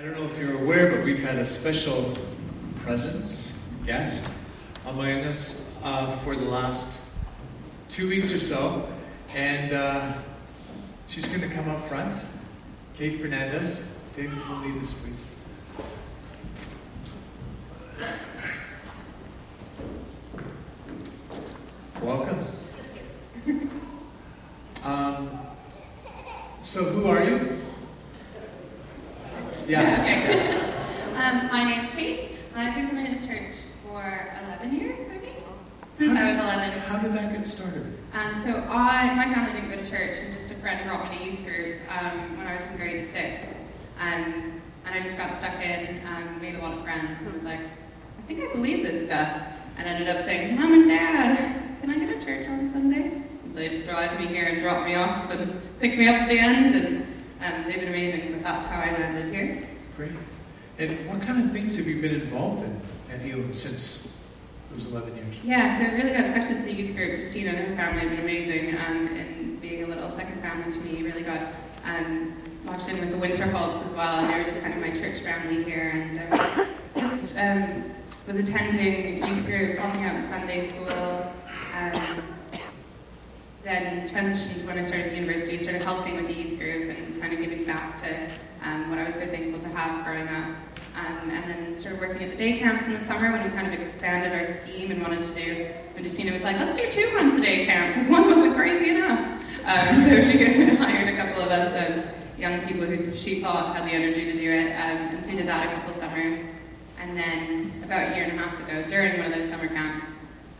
I don't know if you're aware, but we've had a special presence, guest, among us uh, for the last two weeks or so. And uh, she's going to come up front. Kate Fernandez. David, will lead us, please. Welcome. Um, so, who are you? Yeah. Okay. um, my name's Kate. I've been coming to this church for 11 years, I think, since I was 11. How did that get started? Um, so I, my family didn't go to church, and a friend brought me to youth group um, when I was in grade six. Um, and I just got stuck in, um, made a lot of friends, and I was like, I think I believe this stuff. And ended up saying, Mom and Dad, can I go to church on Sunday? So they'd drive me here and drop me off and pick me up at the end, and um, they've been amazing, but that's how I landed here. Great. And what kind of things have you been involved in at Elim since those 11 years? Yeah, so I really got sucked into the youth group. Christina and her family have been amazing, um, and being a little second family to me, really got um, locked in with the winter halts as well, and they were just kind of my church family here, and uh, just um, was attending youth group, helping out in Sunday school. Um, then transitioned when I started university, started helping with the youth group and kind of giving back to um, what I was so thankful to have growing up. Um, and then started working at the day camps in the summer when we kind of expanded our scheme and wanted to do, when Justina was like, let's do two months a day camp, because one wasn't crazy enough. Um, so she hired a couple of us young people who she thought had the energy to do it. Um, and so we did that a couple summers. And then about a year and a half ago, during one of those summer camps,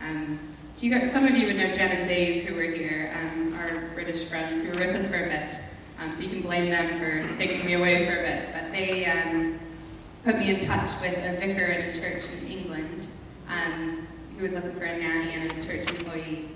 um, guys, some of you would know Jen and Dave who were here, um, our British friends who were with us for a bit. Um, so you can blame them for taking me away for a bit. But they put me in touch with a vicar in a church in England who was looking for a nanny and a church employee.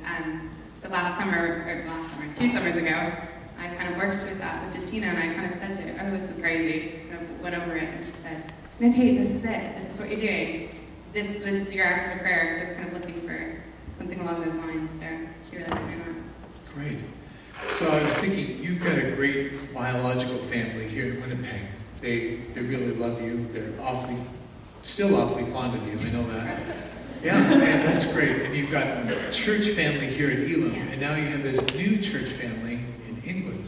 So last summer, or last summer, two summers ago, I kind of worked with that with Justina and I kind of said to her, oh, this is crazy. I went over it and she said, no, Kate, this is it. This is what you're doing. This, this is your answer to prayer. So kind of looking for something along those lines. So she really let me. Great. So I was thinking, you've got a great biological family here in Winnipeg. They, they really love you. They're awfully, still awfully fond of you. I know that. Yeah, and that's great. And you've got a church family here at Elim, and now you have this new church family in England.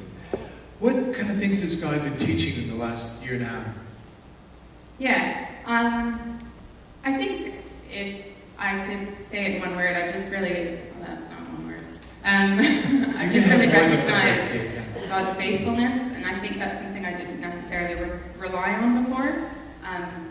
What kind of things has God been teaching in the last year and a half? Yeah, um, I think if I could say it in one word, I've just really, well, that's not one word. Um, I've just really recognized God's faithfulness, and I think that's something I didn't necessarily re- rely on before. Um,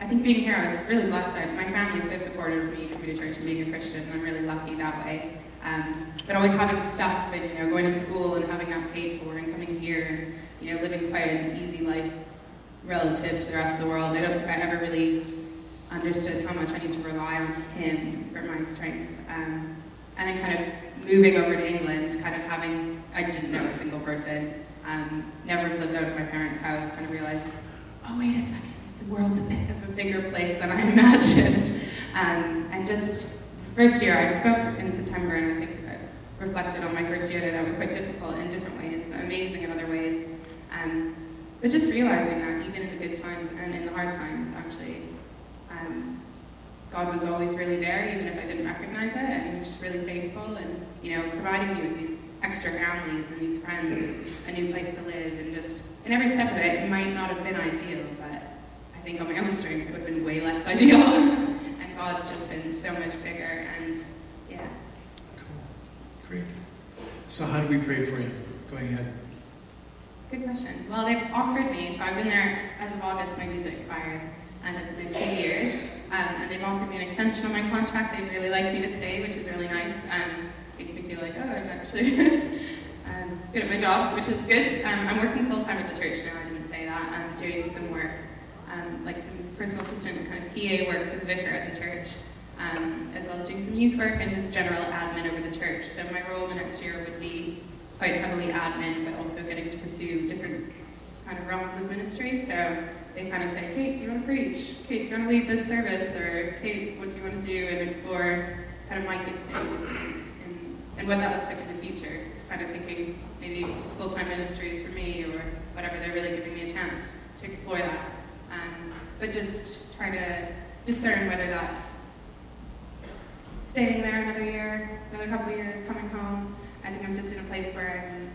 I think being here, I was really blessed. My is so supportive of me coming to church and being a Christian, and I'm really lucky that way. Um, but always having stuff and, you know, going to school and having that paid for and coming here and, you know, living quite an easy life relative to the rest of the world. I don't think I ever really understood how much I need to rely on him for my strength. Um, and then kind of moving over to England, kind of having, I didn't know a single person, um, never lived out of my parents' house, kind of realized, oh, wait a second, world's a bit of a bigger place than I imagined. Um, and just, first year, I spoke in September, and I think I reflected on my first year that that was quite difficult in different ways, but amazing in other ways. Um, but just realizing that even in the good times and in the hard times, actually, um, God was always really there, even if I didn't recognize it, and He was just really faithful, and you know, providing me with these extra families and these friends, and a new place to live, and just in every step of it, it might not have been ideal, but think on my own strength, it would have been way less ideal. and God's just been so much bigger, and yeah. Cool, great. So how do we pray for you? Going ahead. Good question. Well, they've offered me, so I've been there as of August, my visa expires, and it's been two years. Um, and they've offered me an extension on my contract. They'd really like me to stay, which is really nice. Um, makes me feel like, oh, I'm actually um, good at my job, which is good. Um, I'm working full time at the church now. I didn't say that. I'm doing some work, um, like some personal assistant kind of PA work for the vicar at the church, um, as well as doing some youth work and just general admin over the church. So my role the next year would be quite heavily admin, but also getting to pursue different kind of realms of ministry. So they kind of say, Kate, do you want to preach? Kate, do you want to lead this service? Or Kate, what do you want to do? And explore kind of my giftings and, and, what that looks like in the future. It's kind of thinking maybe full-time ministries for me or whatever. They're really giving me a chance to explore that. Um, but just try to discern whether that's staying there another year, another couple of years, coming home. I think I'm just in a place where I'm,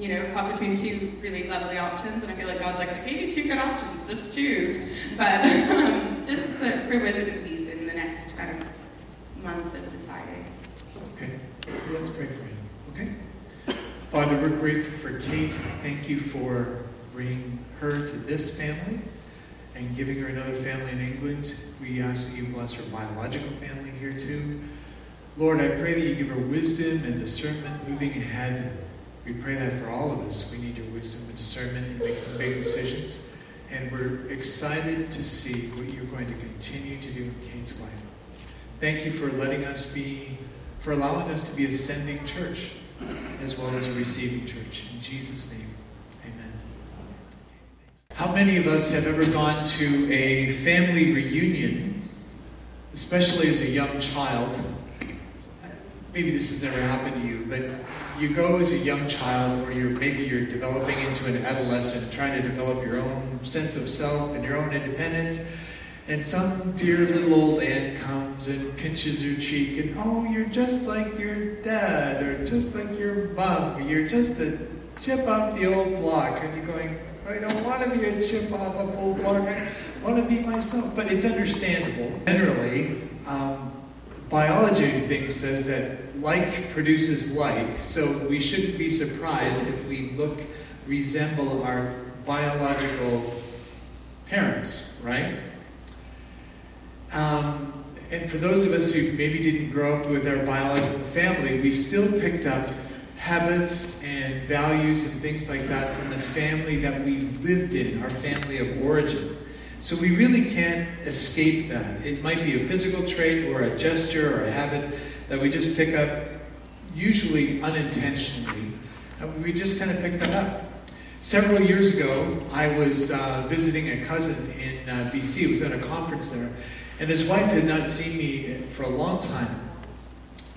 you know, caught between two really lovely options, and I feel like God's like, I gave you two good options, just choose. But um, just for wisdom and peace in the next kind of month of deciding. Okay, let's pray for you, Okay? Father, we're grateful for Kate. Thank you for bringing her to this family and giving her another family in England. We ask that you bless her biological family here too. Lord, I pray that you give her wisdom and discernment moving ahead. We pray that for all of us. We need your wisdom and discernment in making big decisions. And we're excited to see what you're going to continue to do in Kate's life. Thank you for letting us be, for allowing us to be a sending church as well as a receiving church. In Jesus' name. How many of us have ever gone to a family reunion, especially as a young child? Maybe this has never happened to you, but you go as a young child, or you're maybe you're developing into an adolescent, trying to develop your own sense of self and your own independence. And some dear little old aunt comes and pinches your cheek, and oh, you're just like your dad, or just like your mom. You're just a chip off the old block. And you're going, I don't want to be a chip off a old block. I want to be myself. But it's understandable. Generally, um, biology things says that like produces like, so we shouldn't be surprised if we look, resemble our biological parents, right? Um, and for those of us who maybe didn't grow up with our biological family, we still picked up habits and values and things like that from the family that we lived in, our family of origin. So we really can't escape that. It might be a physical trait or a gesture or a habit that we just pick up, usually unintentionally. We just kind of pick that up. Several years ago, I was uh, visiting a cousin in uh, BC. He was at a conference there. And his wife had not seen me for a long time.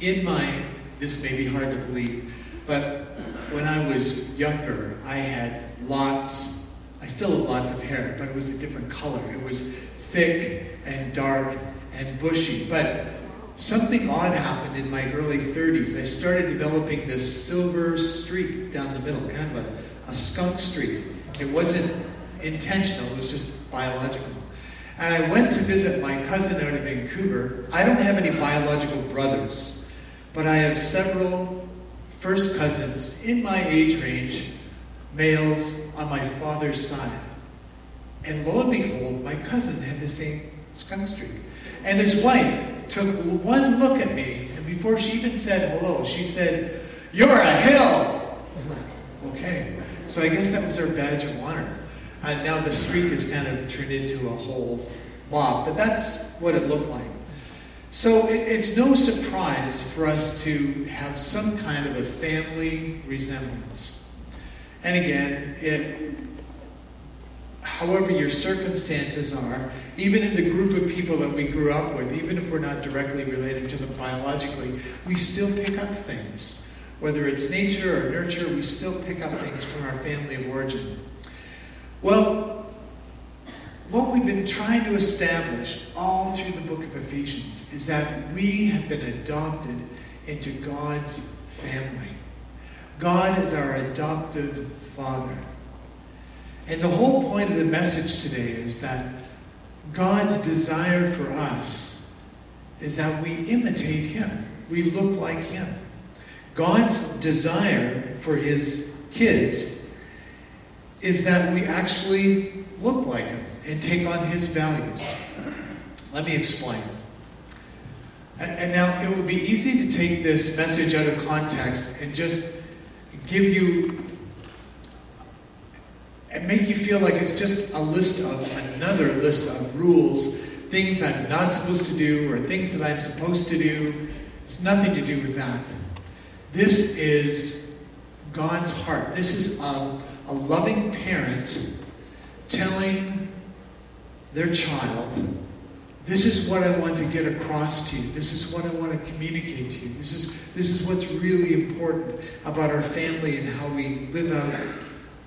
In my, this may be hard to believe, but when I was younger, I had lots, I still have lots of hair, but it was a different color. It was thick and dark and bushy. But something odd happened in my early 30s. I started developing this silver streak down the middle, kind of a, a skunk streak. It wasn't intentional, it was just biological. And I went to visit my cousin out of Vancouver. I don't have any biological brothers, but I have several first cousins in my age range, males on my father's side. And lo and behold, my cousin had the same skunk streak. And his wife took one look at me, and before she even said hello, she said, You're a hill! I was like, okay. So I guess that was her badge of honor. And now the streak has kind of turned into a whole mob, but that's what it looked like. So it's no surprise for us to have some kind of a family resemblance. And again, it, however your circumstances are, even in the group of people that we grew up with, even if we're not directly related to them biologically, we still pick up things. Whether it's nature or nurture, we still pick up things from our family of origin. Well, what we've been trying to establish all through the book of Ephesians is that we have been adopted into God's family. God is our adoptive father. And the whole point of the message today is that God's desire for us is that we imitate him. We look like him. God's desire for his kids is that we actually look like him and take on his values. Let me explain. And, now, it would be easy to take this message out of context and just give you and make you feel like it's just a list of another list of rules, things I'm not supposed to do or things that I'm supposed to do. It's nothing to do with that. This is God's heart. This is a, a loving parent telling their child This is what I want to get across to you. This is what I want to communicate to you. This is, this is what's really important about our family and how we live out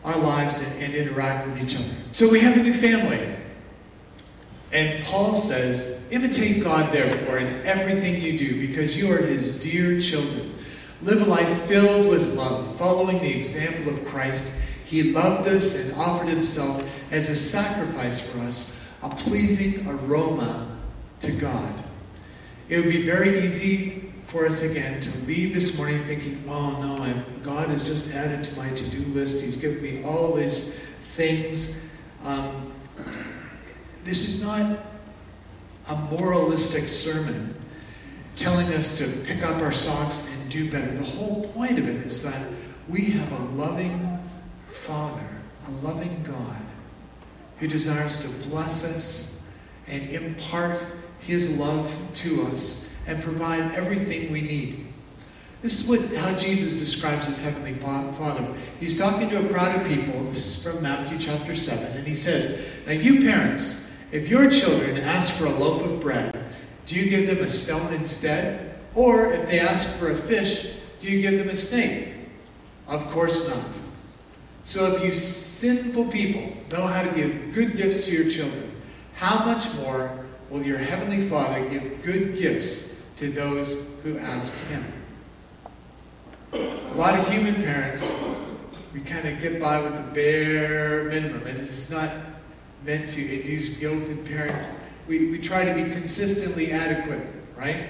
our lives and, and interact with each other. So we have a new family. And Paul says, imitate God, therefore, in everything you do, because you are his dear children. Live a life filled with love, following the example of Christ. He loved us and offered himself as a sacrifice for us, a pleasing aroma to God. It would be very easy for us again to leave this morning thinking, oh no, I'm, God has just added to my to do list. He's given me all these things. Um, this is not a moralistic sermon telling us to pick up our socks and do better. The whole point of it is that we have a loving Father, a loving God, who desires to bless us and impart his love to us and provide everything we need. This is what, how Jesus describes his heavenly Father. He's talking to a crowd of people. This is from Matthew chapter 7. And he says, Now, you parents, if your children ask for a loaf of bread, do you give them a stone instead? Or if they ask for a fish, do you give them a snake? Of course not. So if you sinful people know how to give good gifts to your children, how much more will your heavenly Father give good gifts to those who ask him? A lot of human parents, we kind of get by with the bare minimum, and this is not meant to induce guilt in parents. We, we try to be consistently adequate, right?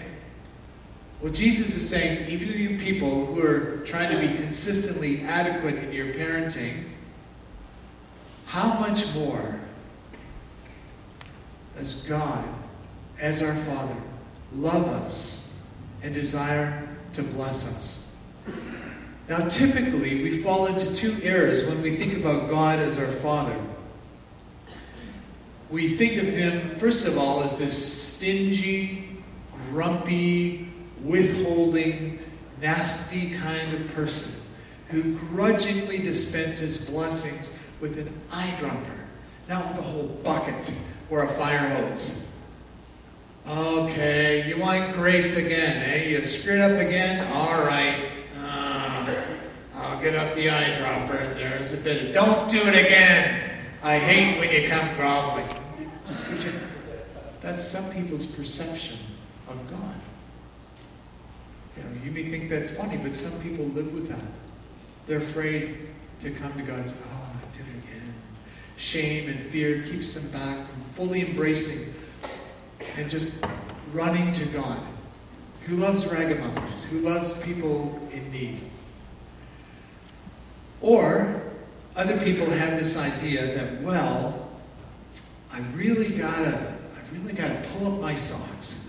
Well, Jesus is saying, even to you people who are trying to be consistently adequate in your parenting, how much more does God, as our Father, love us and desire to bless us? Now, typically, we fall into two errors when we think about God as our Father we think of him, first of all, as this stingy, grumpy, withholding, nasty kind of person who grudgingly dispenses blessings with an eyedropper, not with a whole bucket or a fire hose. Okay, you want grace again, eh? You screwed up again? All right. Uh, I'll get up the eyedropper. There's a bit of, don't do it again. I hate when you come groveling. Just. That's some people's perception of God. You know, you may think that's funny, but some people live with that. They're afraid to come to God and say, oh, I did it again. Shame and fear keeps them back from fully embracing and just running to God, who loves ragamuffins, who loves people in need. Or other people have this idea that, well, I really gotta, I really gotta pull up my socks.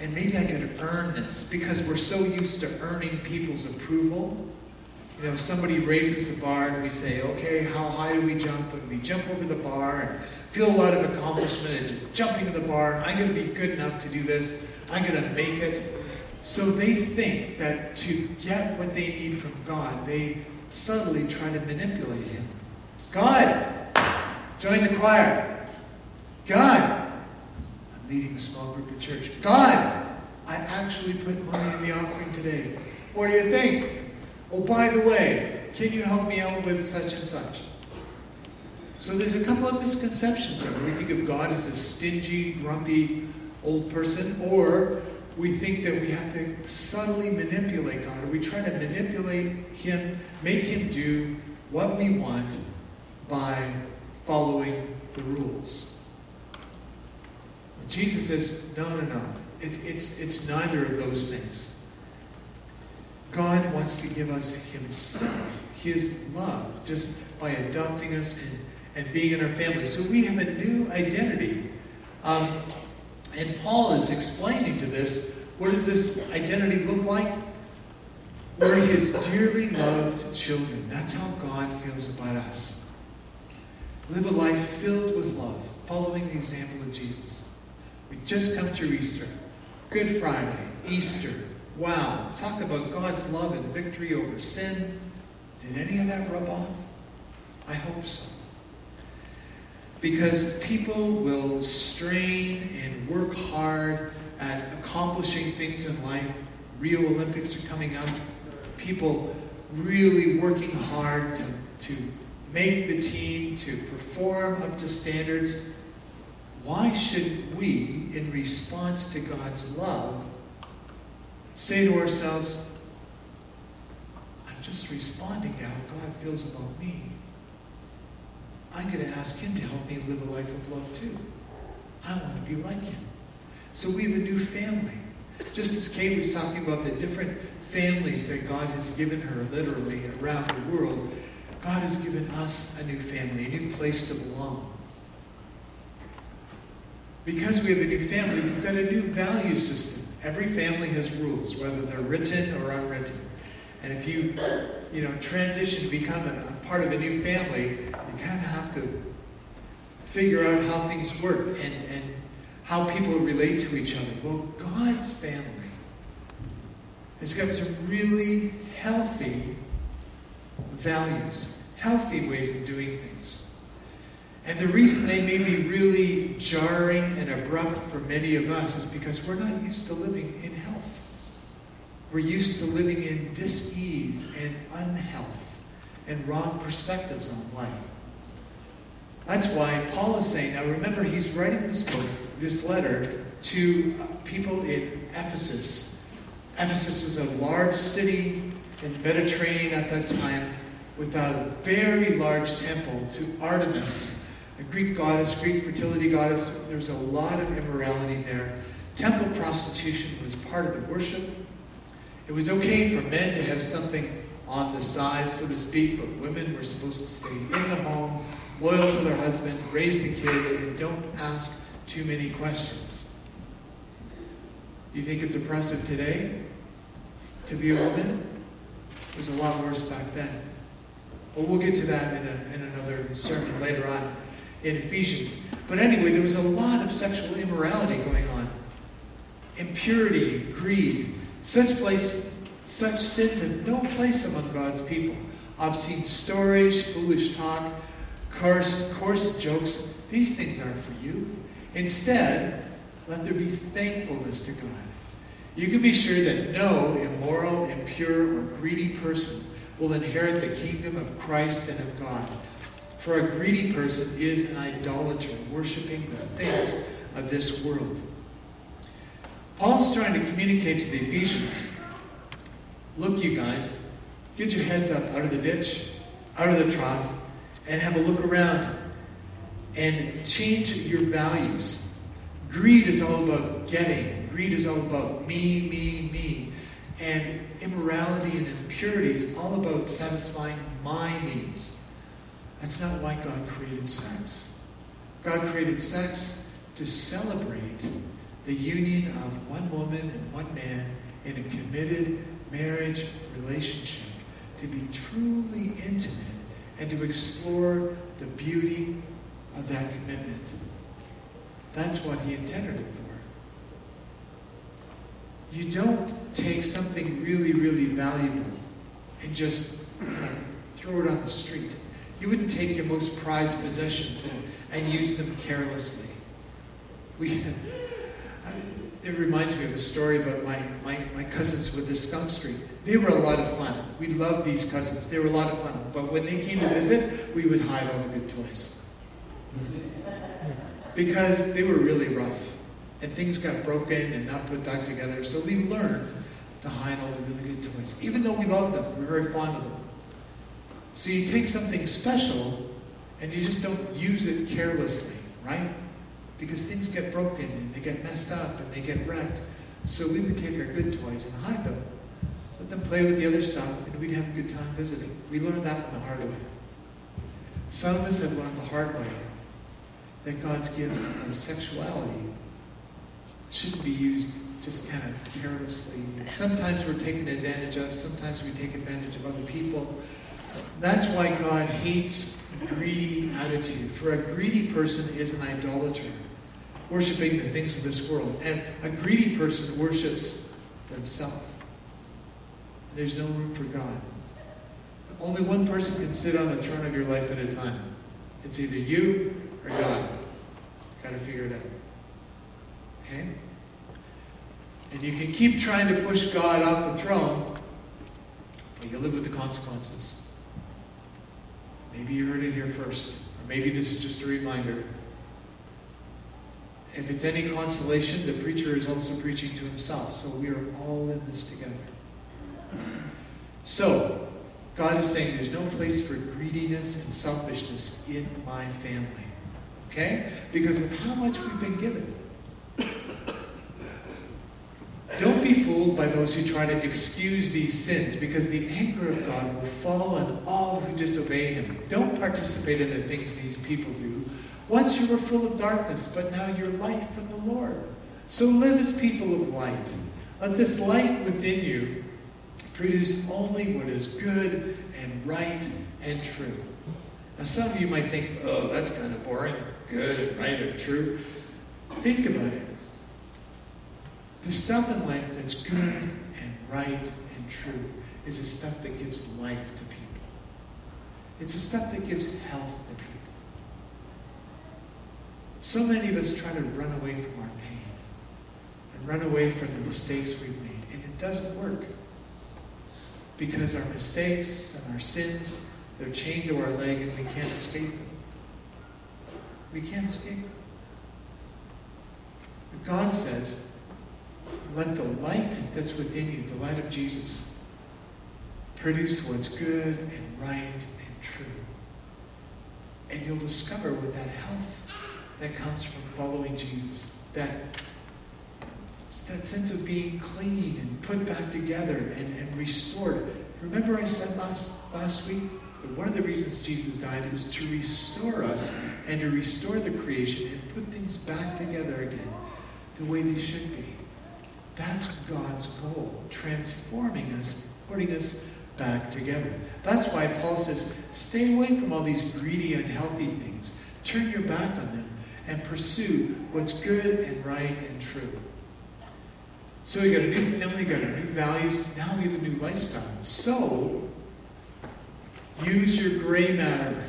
And maybe I gotta earn this because we're so used to earning people's approval. You know, somebody raises the bar and we say, okay, how high do we jump? And we jump over the bar and feel a lot of accomplishment and jumping to the bar. I'm gonna be good enough to do this. I'm gonna make it. So they think that to get what they need from God, they subtly try to manipulate Him. God, join the choir. God, leading a small group at church. God, I actually put money in the offering today. What do you think? Oh, by the way, can you help me out with such and such? So there's a couple of misconceptions here. We think of God as a stingy, grumpy old person, or we think that we have to subtly manipulate God, or we try to manipulate Him, make Him do what we want by following the rules. Jesus says, no, no, no. It's, it's, it's neither of those things. God wants to give us Himself, His love, just by adopting us and, and being in our family. So we have a new identity. Um, and Paul is explaining to this what does this identity look like? We're His dearly loved children. That's how God feels about us. Live a life filled with love, following the example of Jesus. We just come through Easter. Good Friday, Easter. Wow, talk about God's love and victory over sin. Did any of that rub off? I hope so. Because people will strain and work hard at accomplishing things in life. Rio Olympics are coming up. People really working hard to, to make the team, to perform up to standards. Why should we, in response to God's love, say to ourselves, I'm just responding to how God feels about me. I'm going to ask Him to help me live a life of love too. I want to be like Him. So we have a new family. Just as Kate was talking about the different families that God has given her literally around the world, God has given us a new family, a new place to belong. Because we have a new family, we've got a new value system. Every family has rules, whether they're written or unwritten. And if you, you know, transition to become a, a part of a new family, you kind of have to figure out how things work and, and how people relate to each other. Well, God's family has got some really healthy values, healthy ways of doing things. And the reason they may be really jarring and abrupt for many of us is because we're not used to living in health. We're used to living in dis-ease and unhealth and wrong perspectives on life. That's why Paul is saying, now remember, he's writing this book, this letter, to people in Ephesus. Ephesus was a large city in the Mediterranean at that time with a very large temple to Artemis, Greek goddess, Greek fertility goddess. There's a lot of immorality there. Temple prostitution was part of the worship. It was okay for men to have something on the side, so to speak, but women were supposed to stay in the home, loyal to their husband, raise the kids, and don't ask too many questions. Do you think it's oppressive today to be a woman? It was a lot worse back then. Well, we'll get to that in, a, in another sermon later on in Ephesians. But anyway, there was a lot of sexual immorality going on. Impurity, greed, such place, such sins have no place among God's people. Obscene stories, foolish talk, coarse, coarse jokes, these things aren't for you. Instead, let there be thankfulness to God. You can be sure that no immoral, impure, or greedy person will inherit the kingdom of Christ and of God. For a greedy person is an idolater, worshiping the things of this world. Paul's trying to communicate to the Ephesians look, you guys, get your heads up out of the ditch, out of the trough, and have a look around and change your values. Greed is all about getting, greed is all about me, me, me. And immorality and impurity is all about satisfying my needs. That's not why God created sex. God created sex to celebrate the union of one woman and one man in a committed marriage relationship, to be truly intimate and to explore the beauty of that commitment. That's what he intended it for. You don't take something really, really valuable and just throw it on the street. You wouldn't take your most prized possessions and, and use them carelessly. We, it reminds me of a story about my, my, my cousins with the skunk street. They were a lot of fun. We loved these cousins. They were a lot of fun. But when they came to visit, we would hide all the good toys. Because they were really rough. And things got broken and not put back together. So we learned to hide all the really good toys. Even though we loved them, we were very fond of them. So you take something special and you just don't use it carelessly, right? Because things get broken and they get messed up and they get wrecked. So we would take our good toys and hide them. Let them play with the other stuff and we'd have a good time visiting. We learned that the hard way. Some of us have learned the hard way that God's gift of sexuality shouldn't be used just kind of carelessly. Sometimes we're taken advantage of, sometimes we take advantage of other people. That's why God hates greedy attitude. For a greedy person is an idolater, worshiping the things of this world. And a greedy person worships themselves. There's no room for God. Only one person can sit on the throne of your life at a time. It's either you or God? Got to figure it out. Okay? And you can keep trying to push God off the throne, but you live with the consequences. Maybe you heard it here first, or maybe this is just a reminder. If it's any consolation, the preacher is also preaching to himself, so we are all in this together. So, God is saying there's no place for greediness and selfishness in my family. Okay? Because of how much we've been given. By those who try to excuse these sins, because the anger of God will fall on all who disobey Him. Don't participate in the things these people do. Once you were full of darkness, but now you're light from the Lord. So live as people of light. Let this light within you produce only what is good and right and true. Now, some of you might think, oh, that's kind of boring. Good and right and true. Think about it. The stuff in life that's good and right and true is the stuff that gives life to people. It's the stuff that gives health to people. So many of us try to run away from our pain and run away from the mistakes we've made, and it doesn't work. Because our mistakes and our sins, they're chained to our leg and we can't escape them. We can't escape them. But God says, let the light that's within you, the light of Jesus, produce what's good and right and true. And you'll discover with that health that comes from following Jesus, that, that sense of being clean and put back together and, and restored. Remember I said last, last week that one of the reasons Jesus died is to restore us and to restore the creation and put things back together again the way they should be. That's God's goal, transforming us, putting us back together. That's why Paul says, stay away from all these greedy, unhealthy things. Turn your back on them and pursue what's good and right and true. So we got a new family, got a new values, now we have a new lifestyle. So use your gray matter.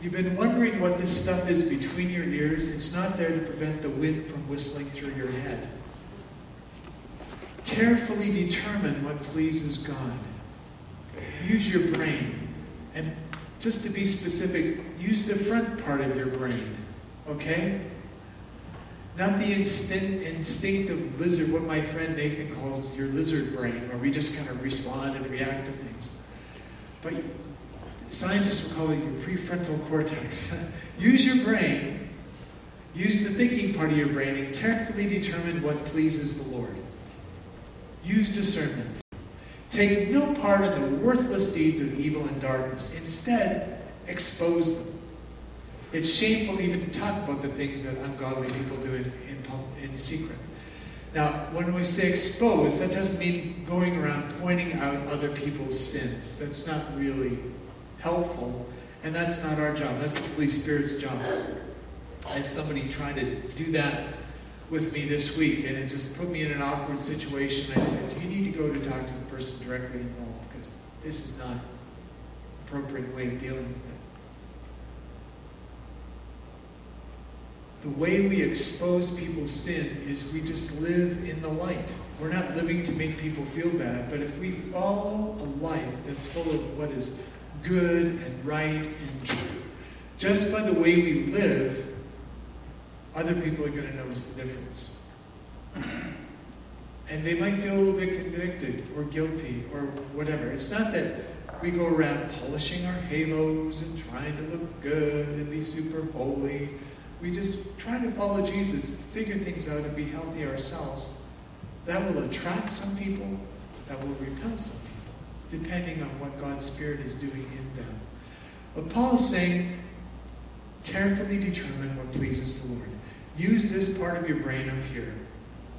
You've been wondering what this stuff is between your ears. It's not there to prevent the wind from whistling through your head. Carefully determine what pleases God. Use your brain. And just to be specific, use the front part of your brain. Okay? Not the instinct, instinctive lizard, what my friend Nathan calls your lizard brain, where we just kind of respond and react to things. But scientists would call it your prefrontal cortex. use your brain, use the thinking part of your brain, and carefully determine what pleases the Lord. Use discernment. Take no part in the worthless deeds of evil and darkness. Instead, expose them. It's shameful even to talk about the things that ungodly people do in, in, in secret. Now, when we say expose, that doesn't mean going around pointing out other people's sins. That's not really helpful, and that's not our job. That's the Holy Spirit's job. Had somebody trying to do that with me this week, and it just put me in an awkward situation. I said, You need to go to talk to the person directly involved, because this is not appropriate way of dealing with it. The way we expose people's sin is we just live in the light. We're not living to make people feel bad, but if we follow a life that's full of what is good and right and true, just by the way we live, other people are going to notice the difference. And they might feel a little bit convicted or guilty or whatever. It's not that we go around polishing our halos and trying to look good and be super holy we just try to follow Jesus, figure things out, and be healthy ourselves. That will attract some people, that will repel some people, depending on what God's Spirit is doing in them. But Paul is saying, carefully determine what pleases the Lord. Use this part of your brain up here,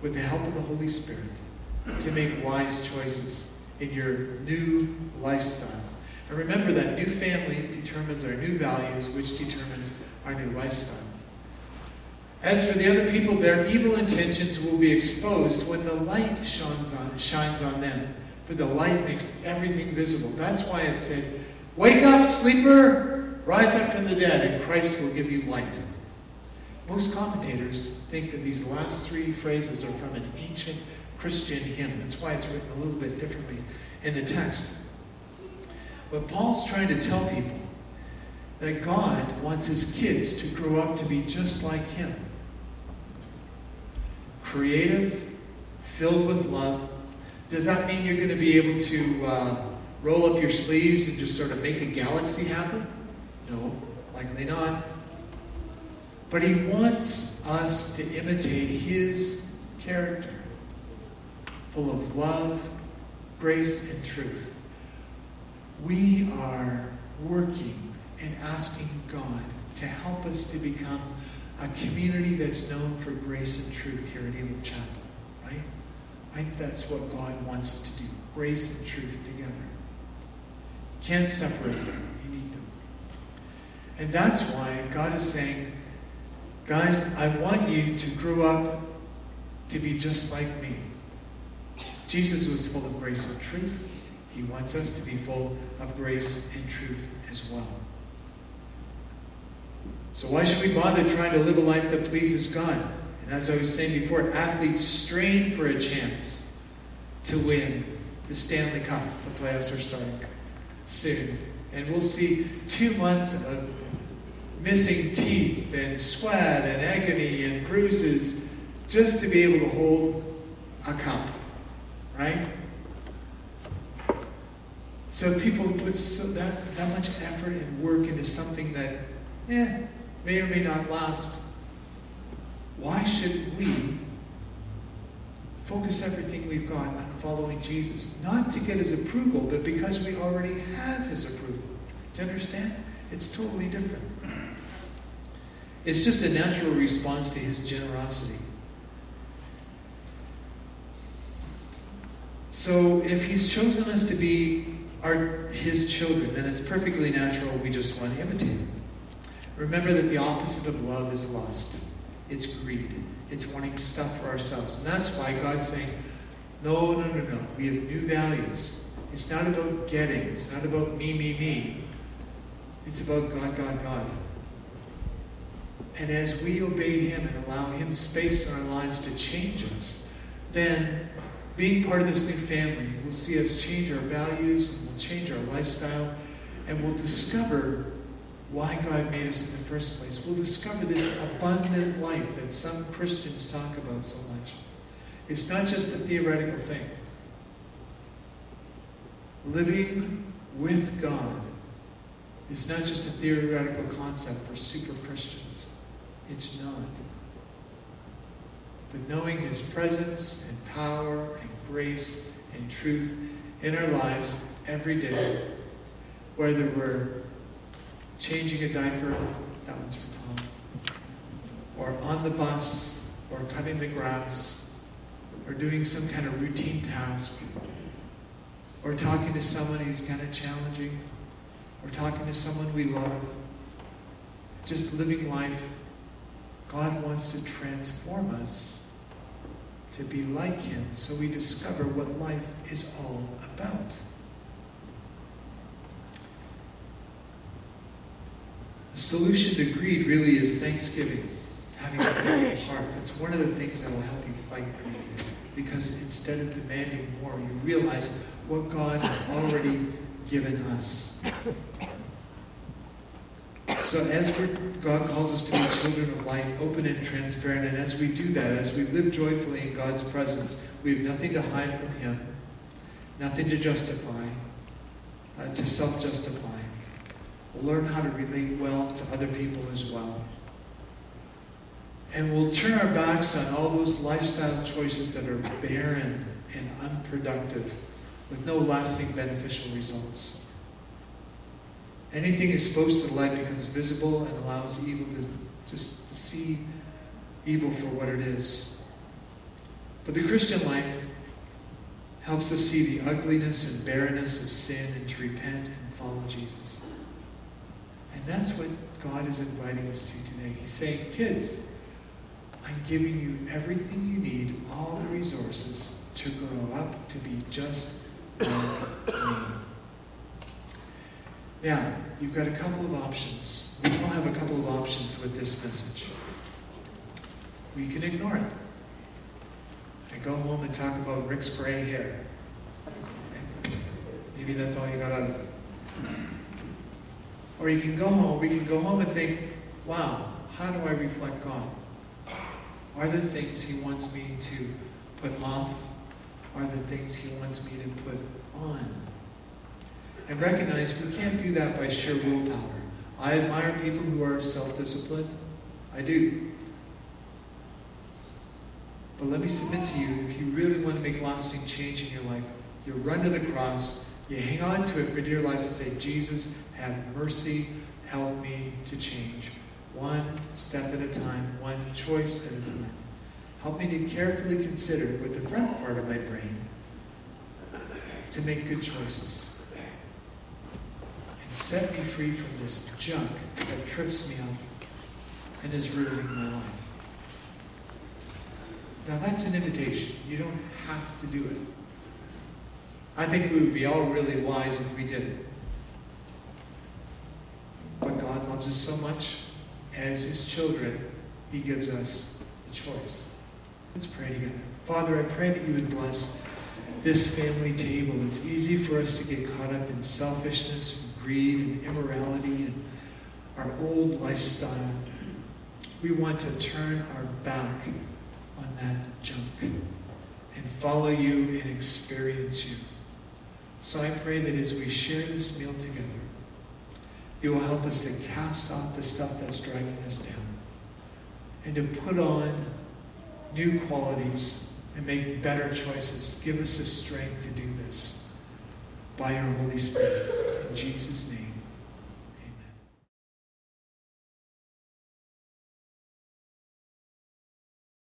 with the help of the Holy Spirit, to make wise choices in your new lifestyle. And remember that new family determines our new values, which determines our new lifestyle. As for the other people, their evil intentions will be exposed when the light shines on, shines on them. For the light makes everything visible. That's why it said, Wake up, sleeper! Rise up from the dead, and Christ will give you light. Most commentators think that these last three phrases are from an ancient Christian hymn. That's why it's written a little bit differently in the text. But Paul's trying to tell people that God wants his kids to grow up to be just like him creative, filled with love. Does that mean you're going to be able to uh, roll up your sleeves and just sort of make a galaxy happen? No, likely not. But he wants us to imitate his character, full of love, grace, and truth. We are working and asking God to help us to become a community that's known for grace and truth here at Elim Chapel, right? I think that's what God wants us to do grace and truth together. Can't separate them, you need them. And that's why God is saying, guys, I want you to grow up to be just like me. Jesus was full of grace and truth. He wants us to be full of grace and truth as well. So why should we bother trying to live a life that pleases God? And as I was saying before, athletes strain for a chance to win the Stanley Cup. The playoffs are starting soon. And we'll see two months of missing teeth and sweat and agony and bruises just to be able to hold a cup. Right? So people put so that, that much effort and work into something that, yeah, may or may not last. Why should we focus everything we've got on following Jesus? Not to get his approval, but because we already have his approval. Do you understand? It's totally different. It's just a natural response to his generosity. So if he's chosen us to be our, his children, then it's perfectly natural we just want to imitate him. Remember that the opposite of love is lust. It's greed. It's wanting stuff for ourselves. And that's why God's saying, no, no, no, no. We have new values. It's not about getting. It's not about me, me, me. It's about God, God, God. And as we obey Him and allow Him space in our lives to change us, then being part of this new family will see us change our values, and we'll change our lifestyle, and we'll discover why God made us in the first place. We'll discover this abundant life that some Christians talk about so much. It's not just a theoretical thing. Living with God is not just a theoretical concept for super Christians. It's not. But knowing His presence and power and grace and truth in our lives every day, whether we're changing a diaper, that one's for Tom, or on the bus, or cutting the grass, or doing some kind of routine task, or talking to someone who's kind of challenging, or talking to someone we love, just living life. God wants to transform us to be like Him so we discover what life is all about. The solution to greed really is thanksgiving, having a thankful heart. That's one of the things that will help you fight greed. Because instead of demanding more, you realize what God has already given us. So as God calls us to be children of light, open and transparent, and as we do that, as we live joyfully in God's presence, we have nothing to hide from Him, nothing to justify, uh, to self-justify. We'll learn how to relate well to other people as well. And we'll turn our backs on all those lifestyle choices that are barren and unproductive with no lasting beneficial results. Anything exposed to the light becomes visible and allows evil to just to see evil for what it is. But the Christian life helps us see the ugliness and barrenness of sin and to repent and follow Jesus. And that's what God is inviting us to today. He's saying, kids, I'm giving you everything you need, all the resources to grow up to be just like me. Now, you've got a couple of options. We all have a couple of options with this message. we can ignore it. And go home and talk about Rick's gray hair. Maybe that's all you got out of it. Or you can go home, we can go home and think, wow, how do I reflect God? Are there things He wants me to put off? Are there things He wants me to put on? And recognize we can't do that by sheer willpower. I admire people who are self disciplined. I do. But let me submit to you if you really want to make lasting change in your life, you run to the cross, you hang on to it for dear life and say, Jesus, have mercy, help me to change. One step at a time, one choice at a time. Help me to carefully consider with the front part of my brain to make good choices. Set me free from this junk that trips me up and is ruining my life. Now that's an invitation. You don't have to do it. I think we would be all really wise if we did it. But God loves us so much. As His children, He gives us the choice. Let's pray together. Father, I pray that you would bless this family table. It's easy for us to get caught up in selfishness, greed, and immorality, and our old lifestyle. We want to turn our back on that junk and follow you and experience you. So I pray that as we share this meal together, you will help us to cast off the stuff that's dragging us down and to put on new qualities and make better choices. Give us the strength to do this by your Holy Spirit. Jesus' name.